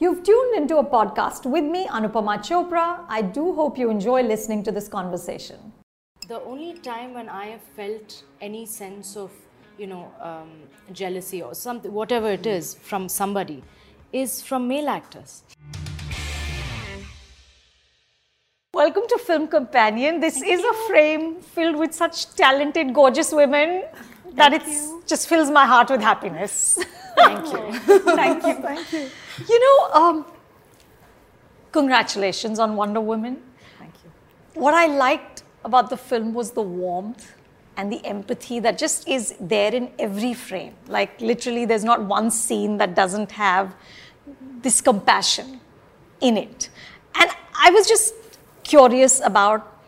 You've tuned into a podcast with me, Anupama Chopra. I do hope you enjoy listening to this conversation. The only time when I have felt any sense of, you know, um, jealousy or something, whatever it is, from somebody, is from male actors. Welcome to Film Companion. This is a frame filled with such talented, gorgeous women that it just fills my heart with happiness. Thank you. Thank you. Thank you. You know, um, congratulations on Wonder Women. Thank you. What I liked about the film was the warmth and the empathy that just is there in every frame. Like, literally, there's not one scene that doesn't have this compassion in it. And I was just curious about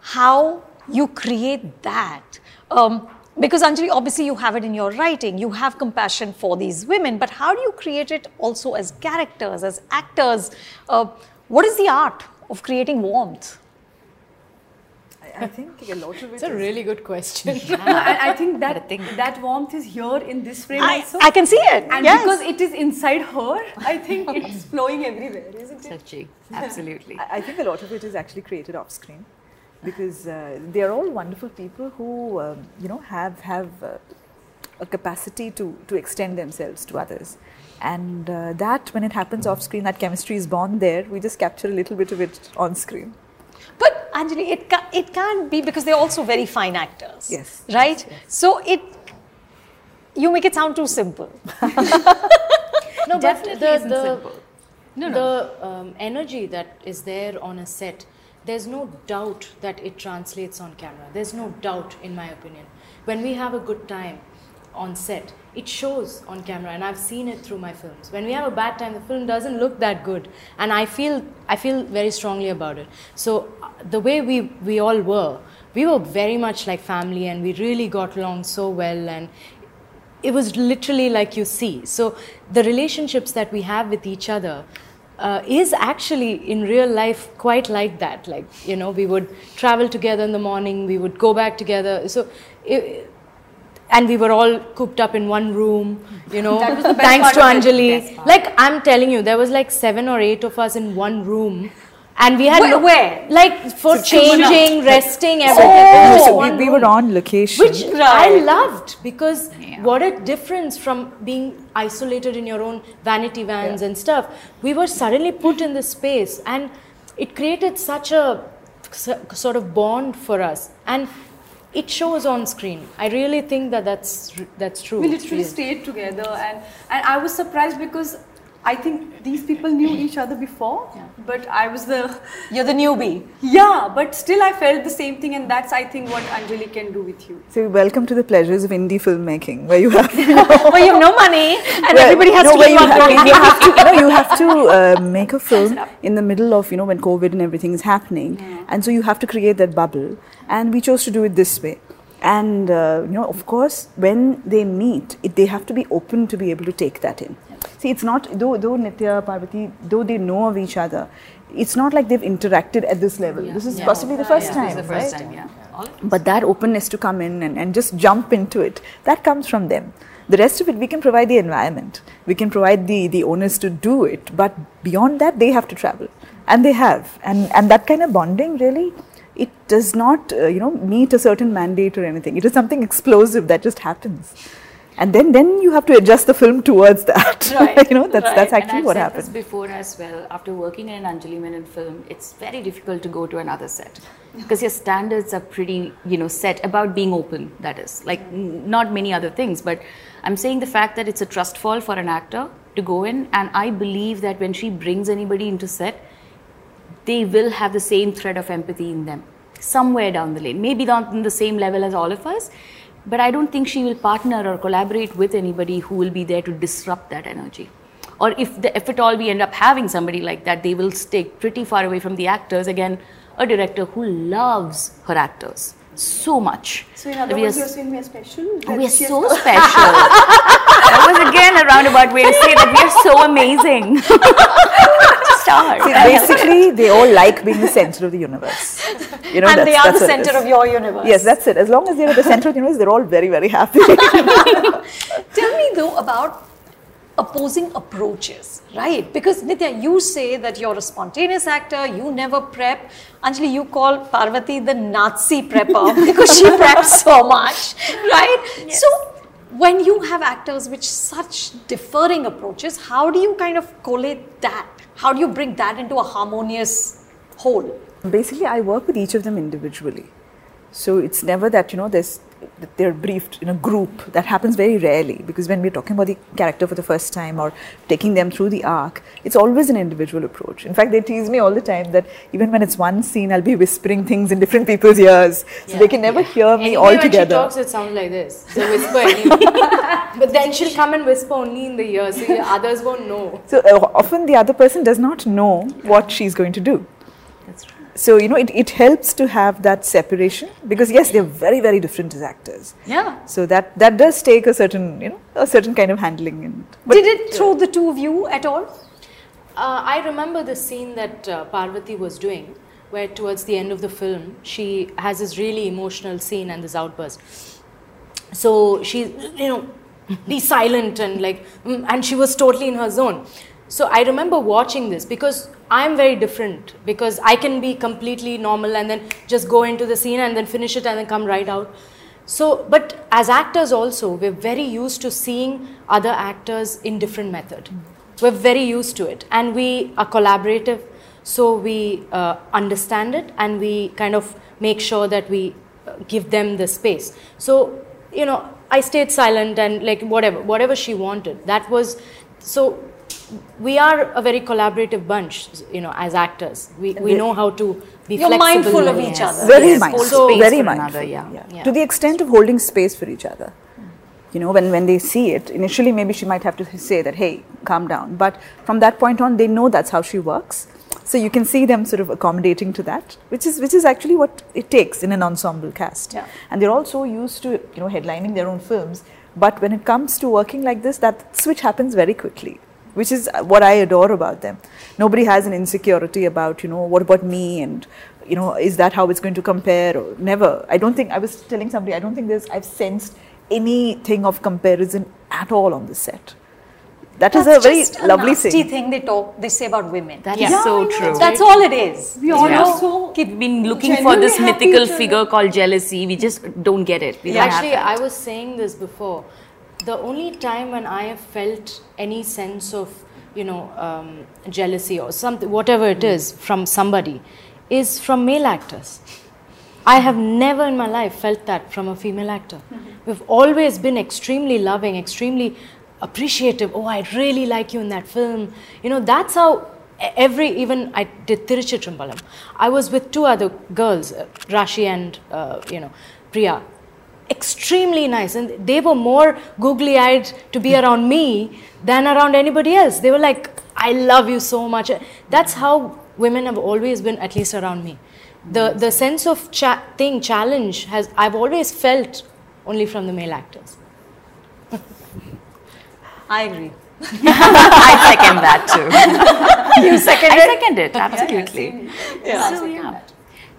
how you create that. Um, because Anjali, obviously you have it in your writing, you have compassion for these women, but how do you create it also as characters, as actors? Uh, what is the art of creating warmth? I, I think a lot of it It's a is- really good question. No, I, I think that that warmth is here in this frame I, also. I can see it. and yes. because it is inside her, I think it's flowing everywhere, isn't it? Sachi, absolutely. I I think a lot of it is actually created off screen because uh, they are all wonderful people who um, you know have have uh, a capacity to to extend themselves to others and uh, that when it happens off screen that chemistry is born there we just capture a little bit of it on screen But Anjali, it, ca- it can't be because they're also very fine actors. Yes. Right? So it, you make it sound too simple. no, Definitely but the, isn't the, simple. the um, energy that is there on a set, there's no doubt that it translates on camera. There's no doubt, in my opinion. When we have a good time on set, it shows on camera, and I've seen it through my films. When we have a bad time, the film doesn't look that good, and I feel I feel very strongly about it. So uh, the way we we all were, we were very much like family, and we really got along so well, and it was literally like you see. So the relationships that we have with each other uh, is actually in real life quite like that. Like you know, we would travel together in the morning, we would go back together. So. It, and we were all cooped up in one room, you know. That was the best thanks to part of it. Anjali. Like I'm telling you, there was like seven or eight of us in one room, and we had Where- no- where? like for So changing, resting, everything. Oh, so we, we were on location which I loved because what a difference from being isolated in your own vanity vans and stuff. We were suddenly put in this space, and it created such a sort of bond for us, and it shows on screen. I really think that that's that's true. We literally stayed together, and, and I was surprised because I think these people knew each other before, but I was the You're the newbie. yeah, but still I felt the same thing, and that's I think what Anjali can do with you. so welcome to the pleasures of indie filmmaking where you have well, you have no money, and Well, everybody has no, to where live you, on ha- you have to, no, you have to uh, make a film in the middle of you know when COVID and everything is happening, and so you have to create that bubble. And we chose to do it this way. And uh, you know, of course, when they meet, it, they have to be open to be able to take that in. See, it's not though though Nithya Parvathy though they know of each other, it's not like they've interacted at this level. This is possibly the first time, the first right? time, yeah. But that openness to come in and, and just jump into it that comes from them. The rest of it we can provide the environment. We can provide the the owners to do it. But beyond that they have to travel. And they have. And and that kind of bonding really it does not uh, you know meet a certain mandate or anything. It is something explosive that just happens and then then you have to adjust the film towards that you know that's that's actually what I've happens said this before as well. After working in an Anjali Menon film, it's very difficult to go to another set because your standards are pretty, you know, set about being open. That is like n- not many other things, but I'm saying the fact that it's a trust fall for an actor to go in, and I believe that when she brings anybody into set, they will have the same thread of empathy in them somewhere down the lane. Maybe not on the same level as all of us, but I don't think she will partner or collaborate with anybody who will be there to disrupt that energy. or if the, if at all we end up having somebody like that, they will stay pretty far away from the actors. Again, a director who loves her actors so much. So in other We words, are- you're saying we're special? Oh, we are so special. that was again a roundabout way to say that we are so amazing. Stars. See, basically, they all like being the center of the universe. You know, and that's, they are that's the center of your universe. Yes, that's it. As long as they're the center of the universe, they're all very, very happy. Tell me though about opposing approaches, right? Because Nithya, you say that you're a spontaneous actor, you never prep. Anjali, you call Parvathy the Nazi prepper because she preps so much, right? So when you have actors with such differing approaches, how do you kind of collate that? How do you bring that into a harmonious whole? Basically, I work with each of them individually. So it's never that, you know, there's, they're briefed in a group. That happens very rarely because when we're talking about the character for the first time or taking them through the arc, it's always an individual approach. In fact, they tease me all the time that even when it's one scene, I'll be whispering things in different people's ears. So they can never hear me Anyway, all together. when she talks, it sounds like this. So whisper anyway. but then she'll come and whisper only in the ear, so the others won't know. So uh, often the other person does not know what she's going to do. That's true. So, you know, it, it helps to have that separation because, yes, they're very, very different as actors. Yeah. So that, that does take a certain, you know, a certain kind of handling. And, but Did it throw the two of you at all? Uh, I remember the scene that uh, Parvathy was doing, where towards the end of the film, she has this really emotional scene and this outburst. So she's, you know, be silent and like, mm, and she was totally in her zone. So I remember watching this because I'm very different because I can be completely normal and then just go into the scene and then finish it and then come right out. So, but as actors also, we're very used to seeing other actors in different method. We're very used to it, and we are collaborative, so we uh, understand it, and we kind of make sure that we uh, give them the space. So, you know, I stayed silent and like whatever, whatever she wanted. That was so. We are a very collaborative bunch, you know, as actors. We, we know how to be You're flexible. mindful of Yes. each other. very Yes, mindful. hold space very mindful. another, yeah. Yeah. To the extent of holding space for each other. You know, when, when they see it, initially maybe she might have to say that, hey, calm down. But from that point on, they know that's how she works. So you can see them sort of accommodating to that, which is which is actually what it takes in an ensemble cast. Yeah. And they're all so used to you know headlining their own films, but when it comes to working like this, that switch happens very quickly, which is what I adore about them. Nobody has an insecurity about you know what about me and you know is that how it's going to compare or never. I don't think I was telling somebody I don't think there's I've sensed anything of comparison at all on the set. That is That's a very a lovely nasty thing. thing they talk, they say about women. That is Yeah. so I know. true. That's all it is. We all Yeah. are so We've been looking for this mythical to- figure called jealousy. We just don't get it. We don't Actually. I was saying this before. The only time when I have felt any sense of, you know, um, jealousy or something, whatever it is, from somebody, is from male actors. I have never in my life felt that from a female actor. We've always been extremely loving, extremely appreciative. Oh, I really like you in that film. You know, that's how every, even I did Tiruchitrambalam. I was with two other girls, uh, Rashi and, uh, you know, Priya. Extremely nice. And they were more googly eyed to be around me than around anybody else. They were like, I love you so much. That's how women have always been, at least around me. The, the sense of cha- thing, challenge, has I've always felt only from the male actors. I agree. I second that too. You second it? I second it, absolutely. So, yeah.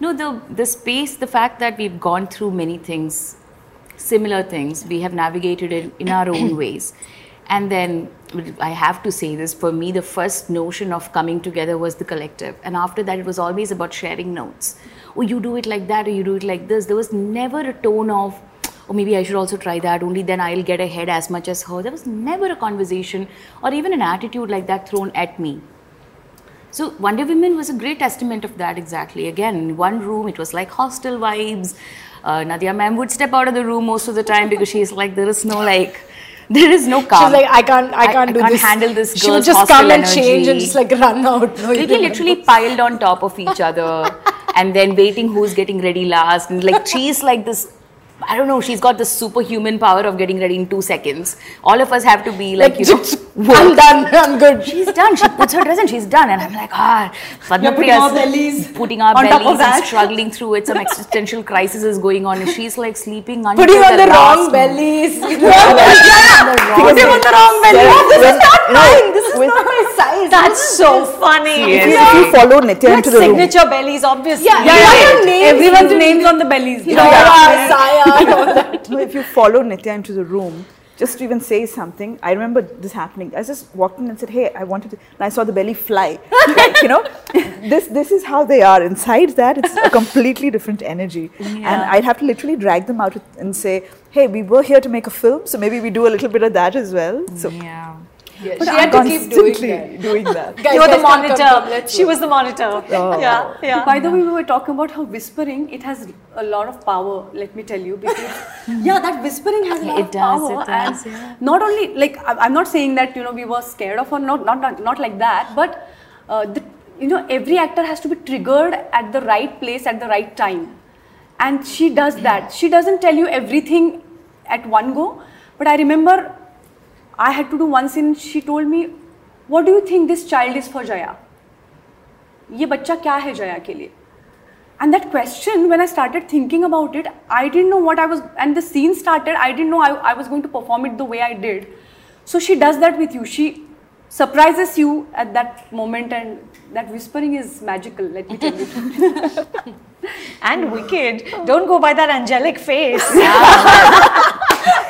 No, the, the space, the fact that we've gone through many things, similar things, we have navigated it in our own ways. And then I have to say this for me, the first notion of coming together was the collective. And after that, it was always about sharing notes. Oh, you do it like that, or you do it like this. There was never a tone of, oh, maybe I should also try that, only then I'll get ahead as much as her. There was never a conversation or even an attitude like that thrown at me. So Wonder Women was a great testament of that exactly. Again, in one room, it was like hostel vibes. Uh, Nadia ma'am would step out of the room most of the time because she's like, there is no like, there is no calm. She's like, I can't, I can't do I can't this. handle this She would just come and energy. change and just like run out. No, They literally piled on top of each other and then waiting who's getting ready last. And like she's like this, I don't know, she's got the superhuman power of getting ready in two seconds. All of us have to be like, you know, work. done. I'm good. She's done. She puts her dress and she's done. And I'm like, ah, Padma You're putting Priya's our bellies putting our on top of bellies and that. struggling through it. Some existential crisis is going on. And she's like sleeping under Putting on the last wrong bellies. on the wrong bellies. Putting on the wrong belly. There- Oh, this when- is not no, mine. This is with- not my size. That's so funny. If you, if you follow Nithya into the room, signature bellies, obviously. yeah, yeah, yeah, yeah. Everyone's names on the bellies. Nora, Saya. if you follow Nithya into the room, just to even say something. I remember this happening. I just walked in and said, "Hey, I wanted to," and I saw the belly fly. like, you know, this this is how they are. Inside that, it's a completely different energy, and I'd have to literally drag them out and say, "Hey, we were here to make a film, so maybe we do a little bit of that as well." So Yeah. Yeah, but she I'm had to keep doing that. doing that. Guys, You were the guys, come, come, monitor. she was the monitor. Oh. Yeah, yeah. By the way, we were talking about how whispering it has a lot of power. Let me tell you, because yeah, that whispering has a lot It of does, power. it does, and yeah. not only like I- I'm not saying that you know we were scared of or not, not not not like that, but uh, the, you know every actor has to be triggered at the right place at the right time, and she does that. She doesn't tell you everything at one go, but I remember I had to do one scene. She told me, "What do you think this child is for Jaya?" ये बच्चा क्या है जया के लिए and that question when i started thinking about it i didn't know what i was and the scene started i didn't know I, I was going to perform it the way i did so she does that with you she surprises you at that moment and that whispering is magical let me tell you And wicked. Don't go by that angelic face.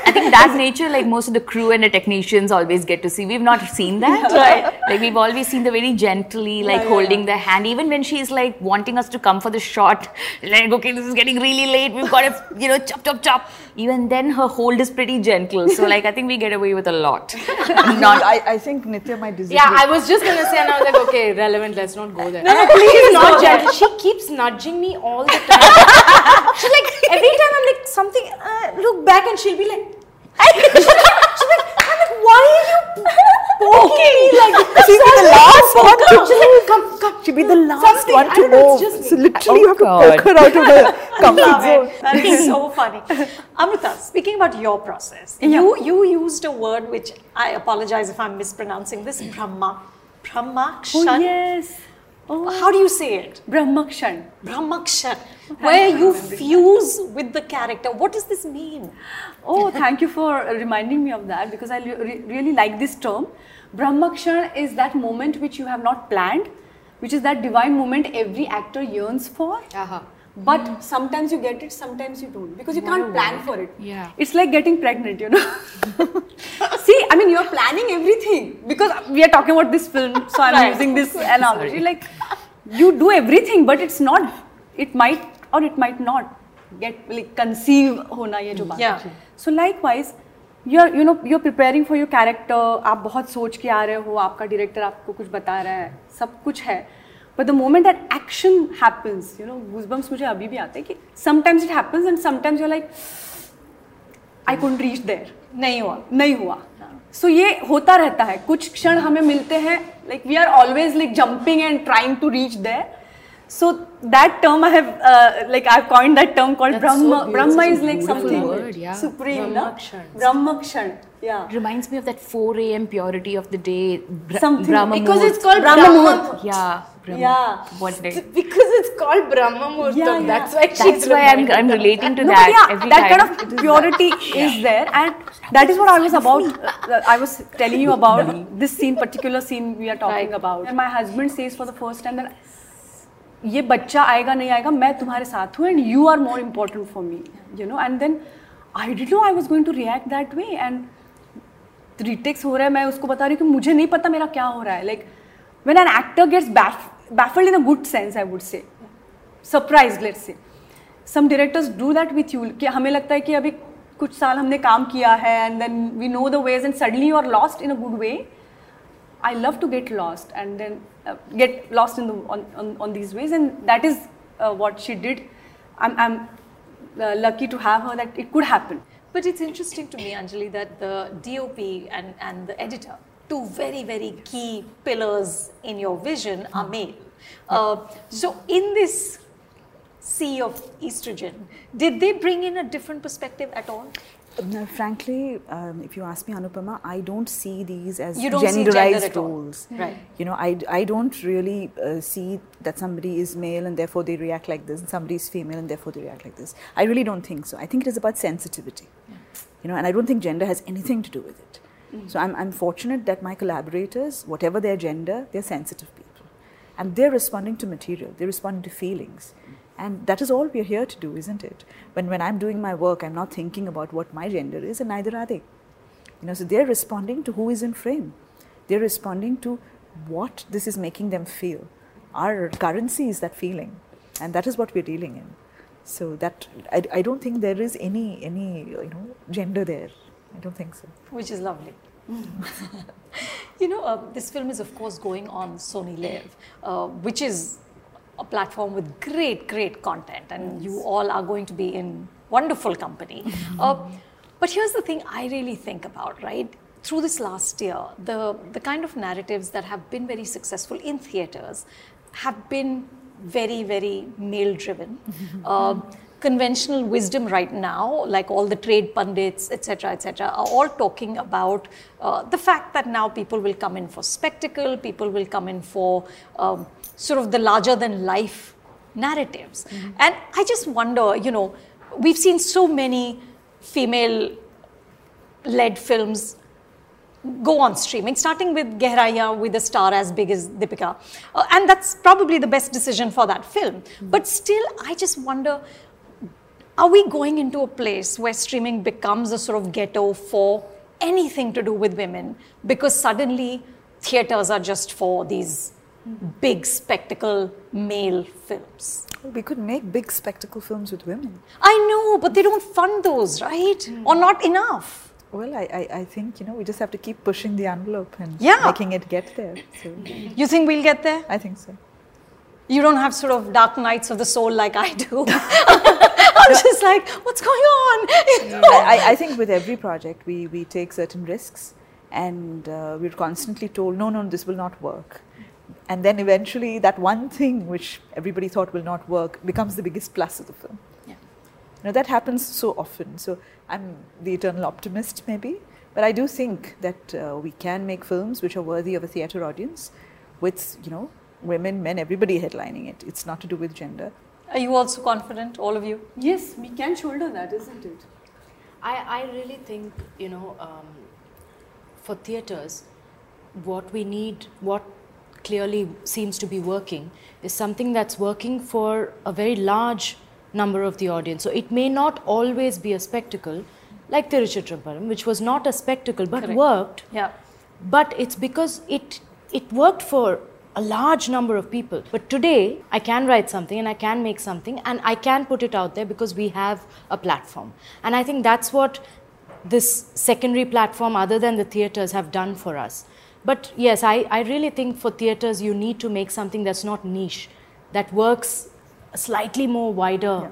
I think that nature, like most of the crew and the technicians always get to see. We've not seen that. Right. Like we've always seen the very gently, like holding the hand. Even when she's like wanting us to come for the shot, like, okay, this is getting really late. We've got to, you know, chop, chop, chop. Even then, her hold is pretty gentle. So, like, I think we get away with a lot. Not I, I think Nithya might disagree. Yeah, I was just gonna say, and I was like, okay, relevant. Let's not go there. No, no, please She's not gentle. She keeps nudging me all the time. She's like, every time I'm like something, uh, look back, and she'll be like, she's like, why are you poking me like this? She'll be the last oh, one to She's like, come, come. She'll be the last Something, one to don't know, move. it's just So me. literally, you have to oh, God. poke her out of her comfort zone. That is so funny. Amruta, speaking about your process, you you used a word which I apologize if I'm mispronouncing this. Brahma, Brahmakshan. oh yes oh How do you say it? brahmakshan Brahmakshan, where you fuse with the character. What does this mean? Oh, thank you for reminding me of that because I re- really like this term. Brahmakshan is that moment which you have not planned, which is that divine moment every actor yearns for. Uh-huh. But sometimes you get it, sometimes you don't because you can't plan for it. Yeah. It's like getting pregnant, you know. See, I mean, you're planning everything because we are talking about this film, so I'm Right. using this analogy. Like, you do everything, but it's not, it might or it might not get like conceive hona ye jo baat Yeah. So likewise, you're you know you're preparing for your character. आप बहुत सोच के आ रहे हो आपका director आपको कुछ बता रहा है सब कुछ है but the moment that action happens you know goosebumps मुझे अभी भी आते हैं कि sometimes it happens and sometimes you like I couldn't reach there नहीं हुआ नहीं हुआ सो so, ये होता रहता है कुछ क्षण हमें मिलते हैं like we are always like jumping and trying to reach there so that term i have uh, like i've coined that term called That's brahma so brahma is like something word, yeah. supreme brahmakshan brahmakshan yeah reminds me of that 4 am purity of the day Bra- something because it's called brahma yeah Brahma. Yeah. What day? Because it's called Brahma Muhurtam. Yeah, yeah. That's why she's That's why I'm, I'm relating to no, that yeah, every that time. kind of purity is there, and that is what I was about. Uh, I was telling you about this scene, particular scene we are talking Right. about. And my husband says for the first time that ये बच्चा आएगा नहीं आएगा मैं तुम्हारे साथ हूँ and you are more important for me you know and then I did know I was going to react that way and retakes हो रहा है मैं उसको बता रही हूँ कि मुझे नहीं पता मेरा क्या हो रहा है like when an actor gets baffled in a good sense I would say surprised let's say some directors do that with you कि हमें लगता है कि अभी कुछ साल हमने काम किया है and then we know the ways and suddenly you are lost in a good way I love to get lost and then uh, get lost in the on, on, on these ways and that is uh, what she did I'm, I'm uh, lucky to have her that it could happen But it's interesting to me, Anjali, that the DOP and, and the editor, two very, very key pillars in your vision, are male. Uh, so, in this sea of estrogen, did they bring in a different perspective at all? No, frankly, um, if you ask me, Anupama, I don't see these as You don't see genderized gender at all. roles. Right. You know, I, I don't really uh, see that somebody is male and therefore they react like this, and somebody is female and therefore they react like this. I really don't think so. I think it is about sensitivity. You know, and I don't think gender has anything to do with it. So I'm, I'm fortunate that my collaborators, whatever their gender, they're sensitive people. And they're responding to material, they're responding to feelings. And that is all we're here to do, isn't it? When, when I'm doing my work, I'm not thinking about what my gender is, and neither are they. You know, so they're responding to who is in frame. They're responding to what this is making them feel. Our currency is that feeling, and that is what we're dealing in. So that I, I don't think there is any any you know gender there. I don't think so. which is lovely. you know, uh, this film is of course going on Sony LIV, uh, which is a platform with great, great content, and you all are going to be in wonderful company. uh, but here's the thing I really think about, right? Through this last year, the, the kind of narratives that have been very successful in theaters have been very, very male driven. Uh, conventional wisdom right now, like all the trade pundits, etc., etc., are all talking about uh, the fact that now people will come in for spectacle, people will come in for um, sort of the larger than life narratives. And I just wonder, you know, we've seen so many female led films go on streaming, starting with Gehraiya with a star as big as Deepika. Uh, and that's probably the best decision for that film. But still, I just wonder are we going into a place where streaming becomes a sort of ghetto for anything to do with women because suddenly theaters are just for these big spectacle male films? We could make big spectacle films with women. I know, but they don't fund those, right? Hmm. Or not enough. Well, I, I, I think you know we just have to keep pushing the envelope and Yeah. making it get there. So You think we'll get there? I think so. You don't have sort of dark nights of the soul like I do. I'm just like, what's going on? You know? I, I- I think with every project we, we take certain risks and uh, we're constantly told, no, no, this will not work. And then eventually that one thing which everybody thought will not work becomes the biggest plus of the film. Yeah. You know, that happens so often. So I'm the eternal optimist, maybe. But I do think that uh, we can make films which are worthy of a theatre audience with, you know, women, men, everybody headlining it. It's not to do with gender. Are you also confident, all of you? Yes, we can shoulder that, isn't it? I, I really think, you know, um, for theatres, what we need, what clearly seems to be working, is something that's working for a very large number of the audience. So it may not always be a spectacle, like Tiruchitrambalam, which was not a spectacle but Correct. worked. Yeah. But it's because it it worked for a large number of people. But today, I can write something and I can make something and I can put it out there because we have a platform. And I think that's what this secondary platform, other than the theaters, have done for us. But yes, I, I really think for theaters, you need to make something that's not niche, that works slightly more wider.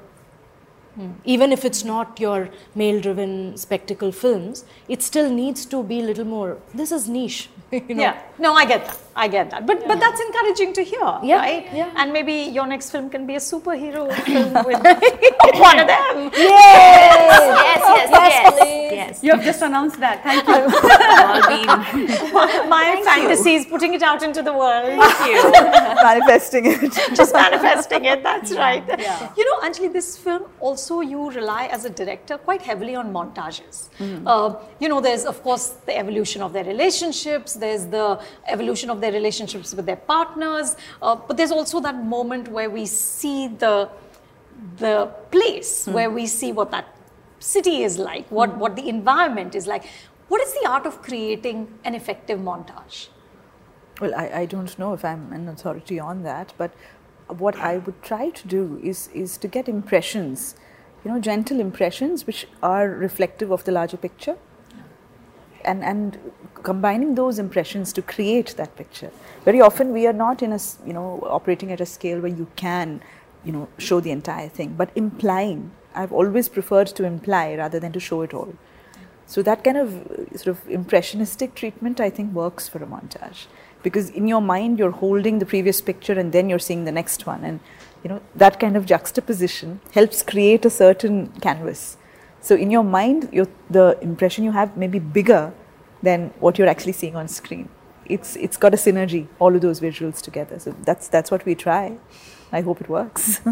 Hmm. Even if it's not your male driven spectacle films, it still needs to be a little more. This is niche. You know? Yeah. No, I get that. I get that. But but that's encouraging to hear, Yeah, right? yeah. And maybe your next film can be a superhero film with one of them. yes, yes, yes, yes. You have just announced that. Thank you. All been My fantasies, putting it out into the world. Thank you. Manifesting it. just manifesting it. That's right. Yeah. You know, Anjali, this film also you rely as a director quite heavily on montages. Uh, you know, there's of course the evolution of their relationships. There's the evolution of their relationships with their partners. Uh, but there's also that moment where we see the the place where we see what that city is like, what what the environment is like. What is the art of creating an effective montage? Well, I, I don't know if I'm an authority on that, but what I would try to do is, is to get impressions, you know, gentle impressions which are reflective of the larger picture. And, and combining those impressions to create that picture. Very often we are not in a, you know, operating at a scale where you can, you know, show the entire thing, but implying. I've always preferred to imply rather than to show it all. So that kind of uh, sort of impressionistic treatment, I think, works for a montage because in your mind you're holding the previous picture and then you're seeing the next one, and you know that kind of juxtaposition helps create a certain canvas. So in your mind, the impression you have may be bigger than what you're actually seeing on screen. It's it's got a synergy, all of those visuals together. So that's that's what we try. I hope it works.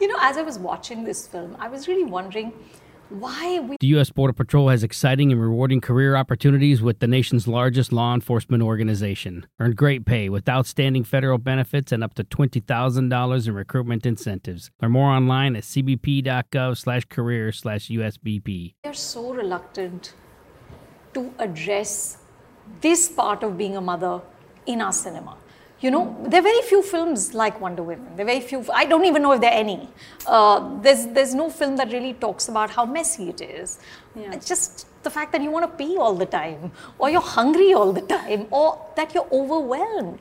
You know, as I was watching this film, I was really wondering why we The U.S. Border Patrol has exciting and rewarding career opportunities with the nation's largest law enforcement organization. Earn great pay with outstanding federal benefits and up to $20,000 in recruitment incentives. Learn more online at cbp.gov slash career slash USBP. are so reluctant to address this part of being a mother in our cinema. You know, there are very few films like Wonder Women. There are very few. I don't even know if there are any. Uh, there's there's no film that really talks about how messy it is. It's just the fact that you want to pee all the time, or you're hungry all the time, or that you're overwhelmed.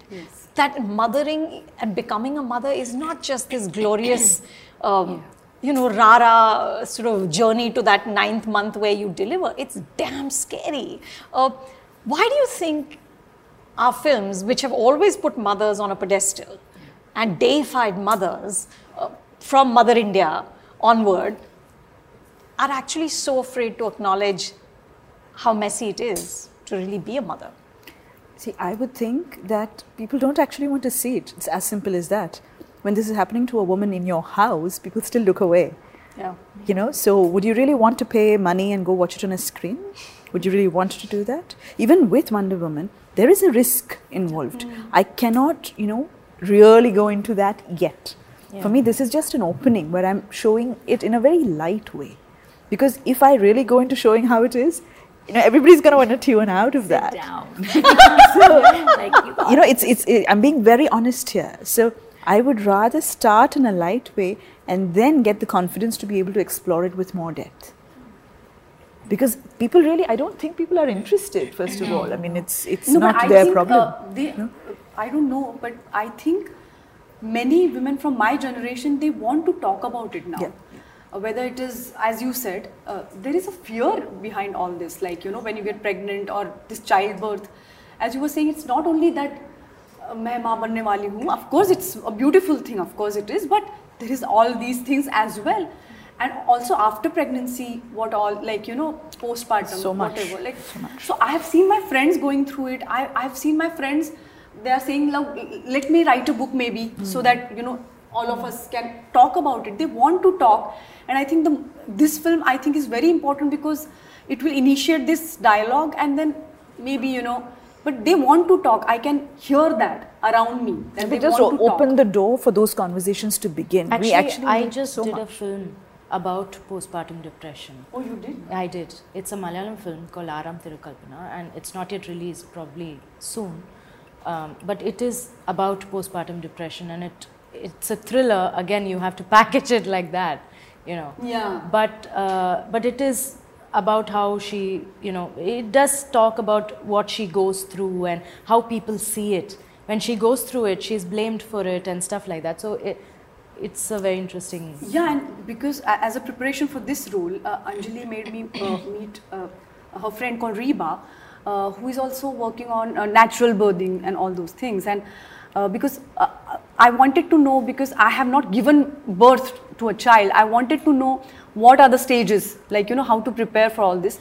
That mothering and becoming a mother is not just this glorious. Um, you know, rara sort of journey to that ninth month where you deliver. It's damn scary. Uh, why do you think our films, which have always put mothers on a pedestal and deified mothers uh, from Mother India onward, are actually so afraid to acknowledge how messy it is to really be a mother? See, I would think that people don't actually want to see it. It's as simple as that. When this is happening to a woman in your house, people still look away. Yeah. You know, so would you really want to pay money and go watch it on a screen? Would you really want to do that? Even with Wonder Women, there is a risk involved. I cannot, you know, really go into that yet. For me, this is just an opening where I'm showing it in a very light way. Because if I really go into showing how it is, you know, everybody's going to want to tune out of that. Down. like you, you know it's it's it, i'm being very honest here so i would rather start in a light way and then get the confidence to be able to explore it with more depth because people really i don't think people are interested first of all i mean it's it's No, not their think, problem Uh, they, I don't know, but I think many women from my generation they want to talk about it now. Yeah. Uh, whether it is, as you said, uh, there is a fear behind all this. Like you know, when you get pregnant or this childbirth, as you were saying, it's not only that uh, मैं माँ बनने वाली हूँ. Of course, it's a beautiful thing. Of course, it is. But there is all these things as well. And also after pregnancy, what all like you know postpartum, So much. whatever. Like so, I have seen my friends going through it. I I have seen my friends. They are saying, "Love, let me write a book maybe, so that you know all of us can talk about it." They want to talk, and I think the this film I think is very important because it will initiate this dialogue, and then maybe you know. but they want to talk. I can hear that around me. That we they just want to open talk. the door for those conversations to begin Actually, we actually I just so did a film about postpartum depression. Oh, you did. I did. It's a Malayalam film called Aram Thirukalpana, and it's not yet released, probably soon. Um, but it is about postpartum depression, and it it's a thriller. Again, you have to package it like that, you know. Yeah. But uh, but it is about how she, you know, it does talk about what she goes through and how people see it. When she goes through it, she's blamed for it and stuff like that. So it, it's a very interesting. Yeah, and because as a preparation for this role, uh, Anjali made me uh, meet uh, her friend called Reba, uh, who is also working on uh, natural birthing and all those things. And uh, because uh, I wanted to know, because I have not given birth to a child, I wanted to know what are the stages, like, you know, how to prepare for all this.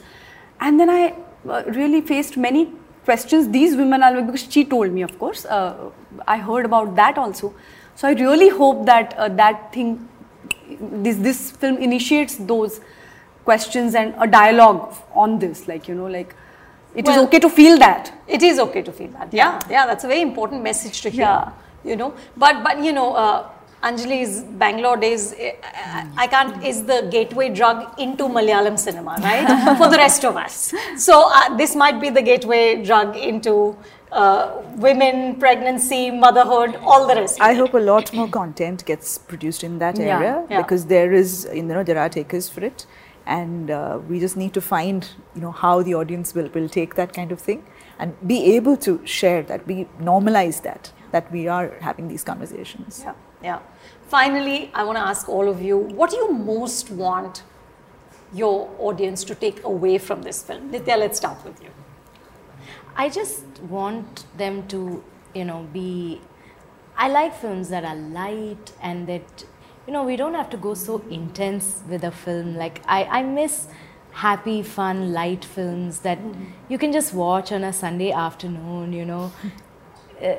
And then I uh, really faced many questions these women are because she told me of course uh, i heard about that also so i really hope that uh, that thing this this film initiates those questions and a dialogue on this like you know like it is Well- okay to feel that It is okay to feel that. Yeah, yeah, that's a very important message to hear. Yeah. You know, but but you know, uh, Anjali's Bangalore days, eh, I, can't is the gateway drug into Malayalam cinema, right? For the rest of us. So uh, this might be the gateway drug into uh, women, pregnancy, motherhood, all the rest. I hope a lot more content gets produced in that Yeah, area yeah. because there is, you know, there are takers for it, and uh, we just need to find, you know, how the audience will will take that kind of thing and be able to share that, be normalize that, that we are having these conversations. Yeah, yeah. Finally, I want to ask all of you what do you most want your audience to take away from this film? Nithya, let's start with you. I just want them to, you know, be. I like films that are light and that you know, we don't have to go so intense with a film. Like, I, I miss happy, fun, light films that you can just watch on a Sunday afternoon, you know. Uh,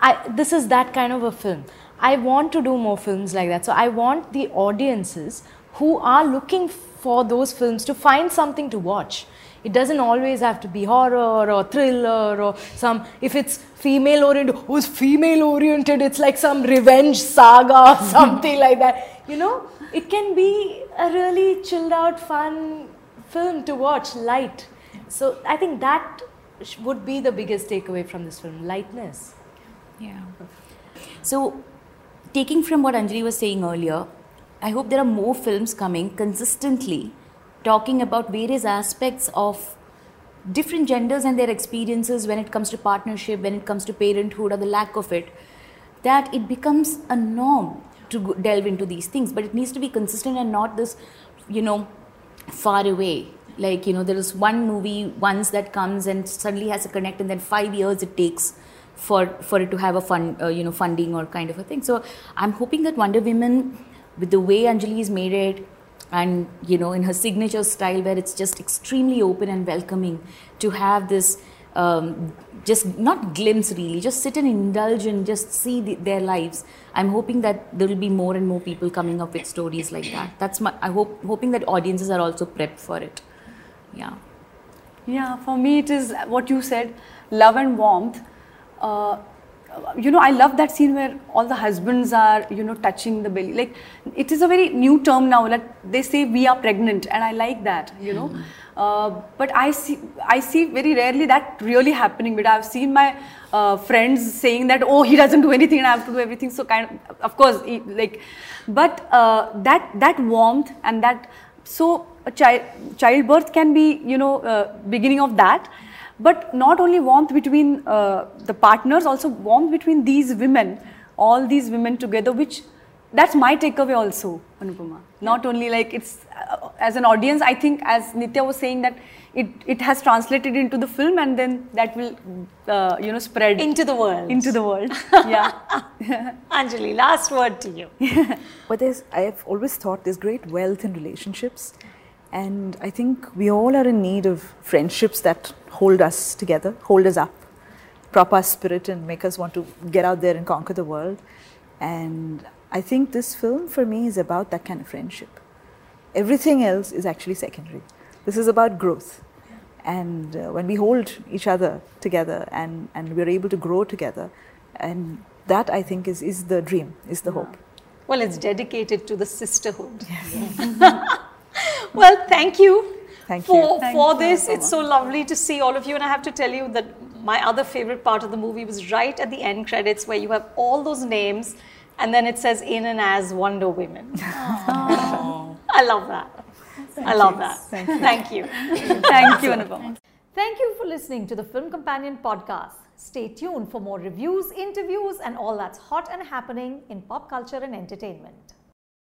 I, this is that kind of a film. I want to do more films like that. So I want the audiences who are looking for those films to find something to watch. It doesn't always have to be horror or thriller or some, if it's female oriented, who's oh, female oriented, it's like some revenge saga or something like that. You know, it can be a really chilled out, fun film to watch, light. So I think that would be the biggest takeaway from this film lightness. Yeah. So, taking from what Anjali was saying earlier, I hope there are more films coming consistently talking about various aspects of different genders and their experiences when it comes to partnership, when it comes to parenthood or the lack of it, that it becomes a norm to delve into these things. But it needs to be consistent and not this, you know, far away. Like, you know, there is one movie once that comes and suddenly has a connect, and then five years it takes for for it to have a fund, uh, you know, funding or kind of a thing. So I'm hoping that Wonder Women, with the way Anjali's made it, and you know, in her signature style, where it's just extremely open and welcoming, to have this um, just not glimpse really, just sit and indulge and just see the, their lives. I'm hoping that there will be more and more people coming up with stories like that. That's my. I hope hoping that audiences are also prepped for it. Yeah. Yeah, for me it is what you said, love and warmth. Uh, you know, I love that scene where all the husbands are, you know, touching the belly. Like, it is a very new term now. Like they say we are pregnant, and I like that. You know, uh, but I see, I see very rarely that really happening. But I've seen my uh, friends saying that, oh, he doesn't do anything, and I have to do everything. So kind of, of course, he, like, but uh, that that warmth and that so a child childbirth can be you know uh, beginning of that but not only warmth between uh, the partners also warmth between these women all these women together which that's my takeaway also anupama not only like it's uh, as an audience i think as nithya was saying that it, it has translated into the film and then that will uh, you know spread Into the world. into the world yeah Anjali, last word to you. But there's, I have always thought there's great wealth in relationships. And I think we all are in need of friendships that hold us together, hold us up, prop our spirit, and make us want to get out there and conquer the world. And I think this film for me is about that kind of friendship. Everything else is actually secondary. This is about growth. And uh, when we hold each other together and, and we're able to grow together, and that I think is, is the dream, is the hope. Well, it's dedicated to the sisterhood. well, thank you. Thank for, you. Thank for you, this. Anupama. It's so lovely to see all of you. And I have to tell you that my other favorite part of the movie was right at the end credits where you have all those names and then it says in and as Wonder Women. I love that. I love that. Thank you. Thank you. thank you anupama Thank you for listening to the Film Companion podcast. Stay tuned for more reviews, interviews, and all that's hot and happening in pop culture and entertainment.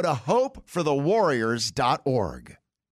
go to hopeforthewarriors.org.